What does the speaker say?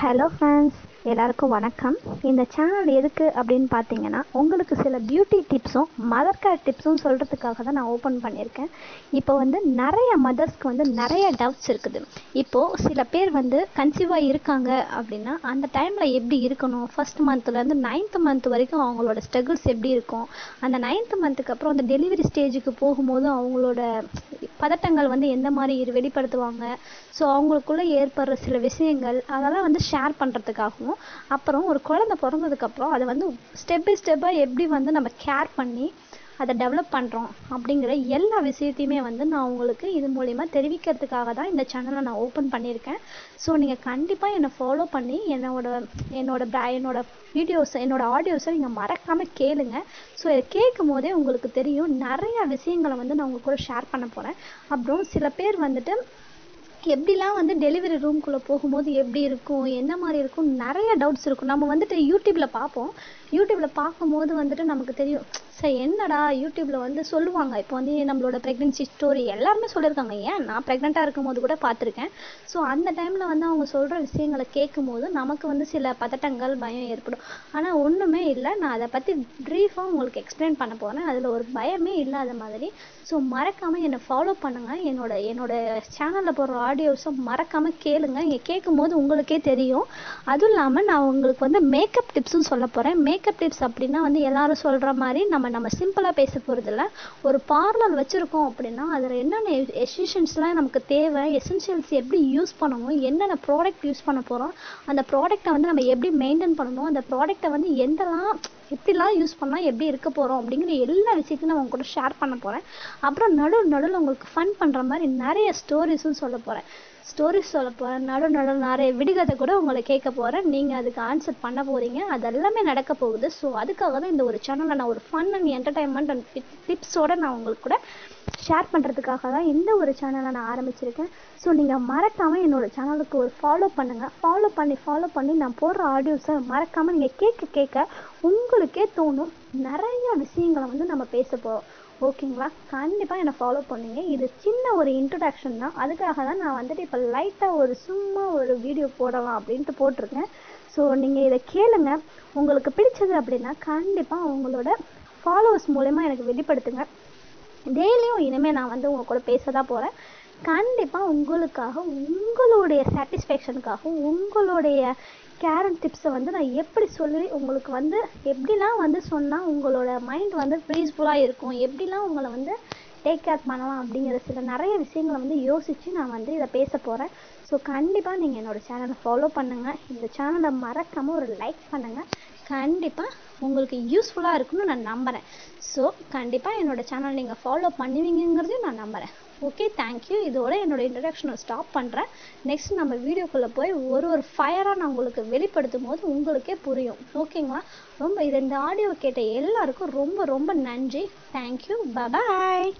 Hello friends எல்லாருக்கும் வணக்கம். இந்த சேனல் எதுக்கு அப்படின்னு பார்த்தீங்கன்னா உங்களுக்கு சில பியூட்டி டிப்ஸும் மதர் கேர் டிப்ஸும் சொல்கிறதுக்காக தான் நான் ஓப்பன் பண்ணியிருக்கேன். இப்போ வந்து நிறைய மதர்ஸ்க்கு வந்து நிறைய டவுட்ஸ் இருக்குது. இப்போது சில பேர் வந்து கன்சீவாக இருக்காங்க அப்படின்னா அந்த டைமில் எப்படி இருக்கணும்? ஃபர்ஸ்ட் மந்த்லேருந்து நைன்த் மந்த் வரைக்கும் அவங்களோட ஸ்ட்ரகிள்ஸ் எப்படி இருக்கும்? அந்த நைன்த் மந்த்துக்கு அப்புறம் அந்த டெலிவரி ஸ்டேஜுக்கு போகும்போது அவங்களோட பதட்டங்கள் வந்து எந்த மாதிரி வெளிப்படுத்துவாங்க? ஸோ அவங்களுக்குள்ளே ஏற்படுற சில விஷயங்கள் அதெல்லாம் வந்து ஷேர் பண்ணுறதுக்காகவும் அப்புறம் ஒரு குழந்தை பிறந்ததுக்கப்புறம் அதை வந்து ஸ்டெப் பை ஸ்டெப்பாக எப்படி வந்து நம்ம கேர் பண்ணி அதை டெவலப் பண்ணுறோம் அப்படிங்கிற எல்லா விஷயத்தையுமே வந்து நான் உங்களுக்கு இது மூலிமா தெரிவிக்கிறதுக்காக தான் இந்த சேனலை நான் ஓப்பன் பண்ணியிருக்கேன். ஸோ நீங்கள் கண்டிப்பாக என்னை ஃபாலோ பண்ணி என்னோட என்னோட ப்ரா என்னோட வீடியோஸ் என்னோட ஆடியோஸை நீங்கள் மறக்காமல் கேளுங்க. ஸோ இதை கேட்கும் போதே உங்களுக்கு தெரியும் நிறையா விஷயங்களை வந்து நான் உங்கள் கூட ஷேர் பண்ண போகிறேன் அப்புறம் சில பேர் வந்துட்டு எப்படிலாம் வந்து டெலிவரி ரூம்குள்ளே போகும்போது எப்படி இருக்கும் என்ன மாதிரி இருக்கும் நிறைய டவுட்ஸ் இருக்கும். நம்ம வந்துட்டு யூடியூப்பில் பார்ப்போம். யூடியூப்பில் பார்க்கும்போது வந்துட்டு நமக்கு தெரியும் சரி என்னடா யூடியூப்பில் வந்து சொல்லுவாங்க? இப்போ வந்து நம்மளோட ப்ரெக்னென்சி ஸ்டோரி எல்லாருமே சொல்லியிருக்காங்க. ஏன்? நான் ப்ரெக்னெண்ட்டாக இருக்கும்போது கூட பார்த்துருக்கேன். ஸோ அந்த டைமில் வந்து அவங்க சொல்கிற விஷயங்களை கேட்கும்போது நமக்கு வந்து சில பதட்டங்கள் பயம் ஏற்படும். ஆனால் ஒன்றுமே இல்லை. நான் அதை பற்றி ப்ரீஃபாக உங்களுக்கு எக்ஸ்பிளைன் பண்ண போகிறேன் அதில் ஒரு பயமே இல்லாத மாதிரி. ஸோ மறக்காமல் என்னை ஃபாலோ பண்ணுங்கள் என்னோட என்னோட சேனலில் போடுற ஆடியோஸை மறக்காமல் கேளுங்க. இங்கே கேட்கும்போது உங்களுக்கே தெரியும். அதுவும் இல்லாமல் நான் உங்களுக்கு வந்து மேக்கப் டிப்ஸும் சொல்ல போகிறேன் மேக்கப் டிப்ஸ் அப்படின்னா வந்து எல்லாரும் சொல்கிற மாதிரி நம்ம நம்ம சிம்பிளாக பேச போகிறதில்ல ஒரு பார்லர் வச்சுருக்கோம் அப்படின்னா அதில் என்னென்ன எசிஷன்ஸ்லாம் நமக்கு தேவை எசென்ஷியல்ஸ் எப்படி யூஸ் பண்ணணும் என்னென்ன ப்ராடக்ட் யூஸ் பண்ண போகிறோம் அந்த ப்ராடக்ட்டை வந்து நம்ம எப்படி மெயின்டைன் பண்ணணும் அந்த ப்ராடக்ட்டை வந்து எந்தெல்லாம் எப்படிலாம் யூஸ் பண்ணால் எப்படி இருக்க போகிறோம் அப்படிங்கிற எல்லா விஷயத்தையும் நான் உங்க கூட ஷேர் பண்ண போகிறேன் அப்புறம் நடு நடுவில் உங்களுக்கு ஃபன் பண்ணுற மாதிரி நிறைய ஸ்டோரிஸும் சொல்ல போகிறேன் ஸ்டோரிஸ் சொல்ல போகிறேன் நடு நடு நிறைய விடுகதை கூட உங்களை கேட்க போகிறேன் நீங்கள் அதுக்கு ஆன்சர் பண்ண போகிறீங்க அது எல்லாமே நடக்க போகுது. ஸோ அதுக்காக தான் இந்த ஒரு சேனலில் நான் ஒரு ஃபன் அண்ட் என்டர்டைன்மெண்ட் அண்ட் டிப்ஸோட நான் உங்களுக்கு கூட ஷேர் பண்ணுறதுக்காக தான் இந்த ஒரு சேனலை நான் ஆரம்பிச்சிருக்கேன். ஸோ நீங்கள் மறக்காமல் என்னோட சேனலுக்கு ஒரு ஃபாலோ பண்ணுங்கள் ஃபாலோ பண்ணி ஃபாலோ பண்ணி நான் போடுற ஆடியோஸை மறக்காமல் நீங்கள் கேட்க கேட்க உங்களுக்கே தோணும் நிறைய விஷயங்களை வந்து நம்ம பேச போகிறோம் ஓகேங்களா கண்டிப்பாக என்னை ஃபாலோ பண்ணுங்க. இது சின்ன ஒரு இன்ட்ரடக்ஷன் தான். அதுக்காக தான் நான் வந்துட்டு இப்போ லைட்டாக ஒரு சும்மா ஒரு வீடியோ போடலாம் அப்படின்ட்டு போட்டிருக்கேன். ஸோ நீங்கள் இதை கேளுங்க. உங்களுக்கு பிடிச்சது அப்படின்னா கண்டிப்பாக உங்களோட ஃபாலோவர்ஸ் மூலயமா எனக்கு வெளிப்படுத்துங்க. டெய்லியும் இனிமேல் நான் வந்து உங்கள் கூட பேச தான் போகிறேன் கண்டிப்பாக உங்களுக்காக உங்களுடைய சாட்டிஸ்ஃபேக்ஷனுக்காகவும் உங்களுடைய கேரன் டிப்ஸை வந்து நான் எப்படி சொல்லி உங்களுக்கு வந்து எப்படிலாம் வந்து சொன்னால் உங்களோட மைண்ட் வந்து ஃப்ரீஸ்ஃபுல்லாக இருக்கும் எப்படிலாம் உங்களை வந்து டேக் கேர் பண்ணலாம் அப்படிங்கிற சில நிறைய விஷயங்களை வந்து யோசித்து நான் வந்து இதை பேச போகிறேன் ஸோ கண்டிப்பாக நீங்கள் என்னோட சேனலை ஃபாலோ பண்ணுங்கள் இந்த சேனலை மறக்காமல் ஒரு லைக் பண்ணுங்கள் கண்டிப்பாக உங்களுக்கு யூஸ்ஃபுல்லாக இருக்கும்னு நான் நம்புகிறேன் ஸோ கண்டிப்பாக என்னோட சேனல் நீங்கள் ஃபாலோ பண்ணுவீங்கங்கிறதையும் நான் நம்புகிறேன் ஓகே தேங்க்யூ இதோட என்னோட இன்ட்ரடக்ஷனை ஸ்டாப் பண்ணுறேன் நெக்ஸ்ட் நம்ம வீடியோக்குள்ளே போய் ஒரு ஒரு ஃபயராக நான் உங்களுக்கு வெளிப்படுத்தும் போது உங்களுக்கே புரியும். ஓகேங்களா ரொம்ப இது இந்த ஆடியோ கேட்ட எல்லாருக்கும் ரொம்ப ரொம்ப நன்றி. Thank you bye bye